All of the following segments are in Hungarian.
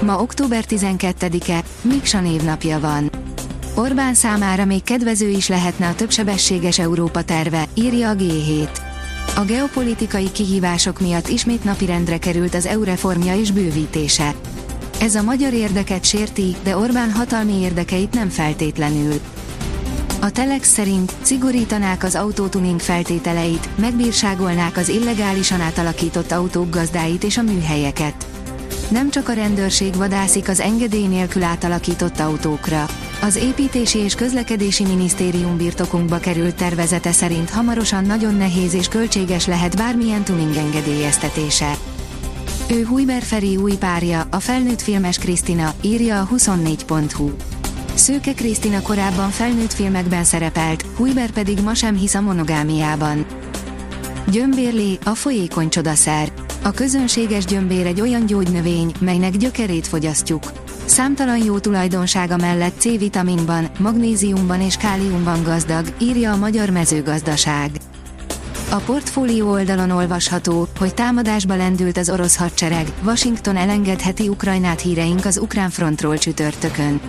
Ma október 12-e, Miksa névnapja van. Orbán számára még kedvező is lehetne a többsebességes Európa terve, írja a G7. A geopolitikai kihívások miatt ismét napirendre került az EU reformja és bővítése. Ez a magyar érdeket sérti, de Orbán hatalmi érdekeit nem feltétlenül. A Telex szerint szigorítanák az autótuning feltételeit, megbírságolnák az illegálisan átalakított autók gazdáit és a műhelyeket. Nem csak a rendőrség vadászik az engedély nélkül átalakított autókra. Az építési és közlekedési minisztérium birtokunkba került tervezete szerint hamarosan nagyon nehéz és költséges lehet bármilyen tuning engedélyeztetése. Ő Hujber Feri új párja, a felnőtt filmes Krisztina, írja a 24.hu. Szőke Krisztina korábban felnőtt filmekben szerepelt, Hujber pedig ma sem hisz a monogámiában. Gyömbérlé, a folyékony csodaszer. A közönséges gyömbér egy olyan gyógynövény, melynek gyökerét fogyasztjuk. Számtalan jó tulajdonsága mellett C-vitaminban, magnéziumban és káliumban gazdag, írja a Magyar Mezőgazdaság. A portfólió oldalon olvasható, hogy támadásba lendült az orosz hadsereg, Washington elengedheti Ukrajnát híreink az ukrán frontról csütörtökön.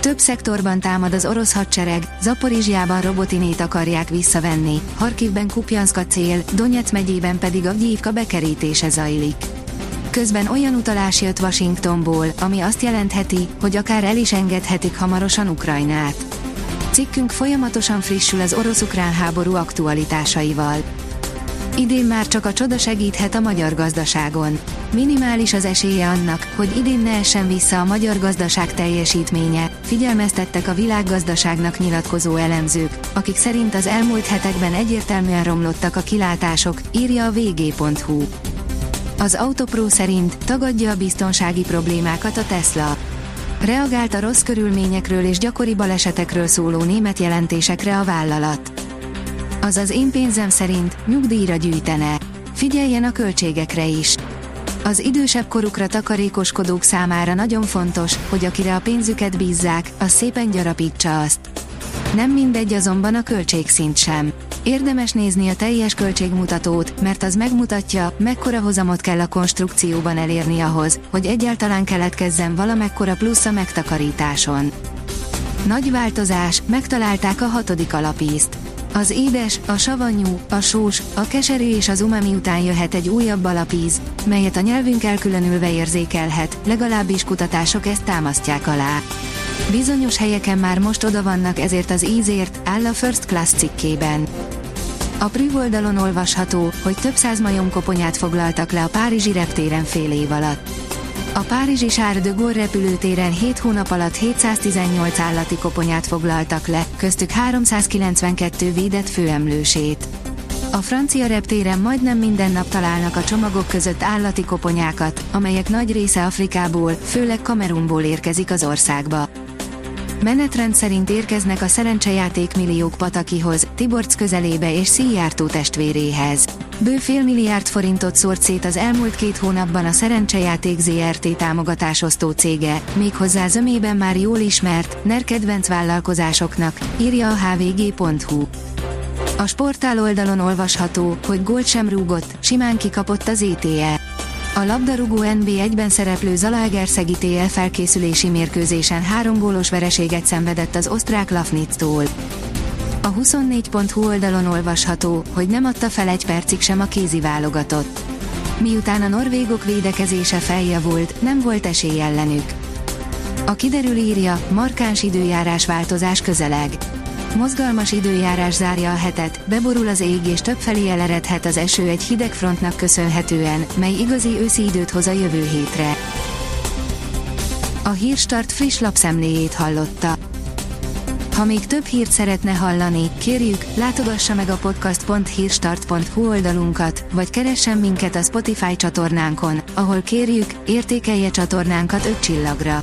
Több szektorban támad az orosz hadsereg, Zaporizsjában robotinét akarják visszavenni, Harkivben Kupjanszka cél, Donetsz megyében pedig a Gyívka bekerítése zajlik. Közben olyan utalás jött Washingtonból, ami azt jelentheti, hogy akár el is engedhetik hamarosan Ukrajnát. Cikkünk folyamatosan frissül az orosz-ukrán háború aktualitásaival. Idén már csak a csoda segíthet a magyar gazdaságon. Minimális az esélye annak, hogy idén ne essen vissza a magyar gazdaság teljesítménye, figyelmeztettek a világgazdaságnak nyilatkozó elemzők, akik szerint az elmúlt hetekben egyértelműen romlottak a kilátások, írja a vg.hu. Az Autopro szerint tagadja a biztonsági problémákat a Tesla. Reagált a rossz körülményekről és gyakori balesetekről szóló német jelentésekre a vállalat. Az az én pénzem szerint nyugdíjra gyűjtene. Figyeljen a költségekre is. Az idősebb korukra takarékoskodók számára nagyon fontos, hogy akire a pénzüket bízzák, az szépen gyarapítsa azt. Nem mindegy azonban a költségszint sem. Érdemes nézni a teljes költségmutatót, mert az megmutatja, mekkora hozamot kell a konstrukcióban elérni ahhoz, hogy egyáltalán keletkezzen valamekkora plusz a megtakarításon. Nagy változás, megtalálták a hatodik alapízt. Az édes, a savanyú, a sós, a keserű és az umami után jöhet egy újabb alapíz, melyet a nyelvünk elkülönülve érzékelhet, legalábbis kutatások ezt támasztják alá. Bizonyos helyeken már most oda vannak ezért az ízért, áll a First Class cikkében. A oldalon olvasható, hogy több száz majomkoponyát foglaltak le a Párizsi reptéren fél év alatt. A Párizsi Charles de Gaulle repülőtéren 7 hónap alatt 718 állati koponyát foglaltak le, köztük 392 védett főemlősét. A francia reptéren majdnem minden nap találnak a csomagok között állati koponyákat, amelyek nagy része Afrikából, főleg Kamerunból érkezik az országba. Menetrend szerint érkeznek a szerencsejáték milliók Patakihoz, Tiborc közelébe és Szijjártó testvéréhez. Bő fél milliárd forintot szórt szét az elmúlt két hónapban a szerencsejáték ZRT támogatásosztó cége, méghozzá zömében már jól ismert, NER kedvenc vállalkozásoknak, írja a hvg.hu. A sportál oldalon olvasható, hogy gólt sem rúgott, simán kikapott az ETE. A labdarúgó NB1-ben szereplő Zalaegerszegi TL felkészülési mérkőzésen három gólos vereséget szenvedett az osztrák Lafnitztól. A 24.hu oldalon olvasható, hogy nem adta fel egy percig sem a kézi válogatott. Miután a norvégok védekezése feljavult, nem volt esély ellenük. A kiderül írja, markáns időjárás változás közeleg. Mozgalmas időjárás zárja a hetet, beborul az ég és többfelé eleredhet az eső egy hideg frontnak köszönhetően, mely igazi őszi időt hoz a jövő hétre. A Hírstart friss lapszemléjét hallotta. Ha még több hírt szeretne hallani, kérjük, látogassa meg a podcast.hírstart.hu oldalunkat, vagy keressen minket a Spotify csatornánkon, ahol kérjük, értékelje csatornánkat 5 csillagra.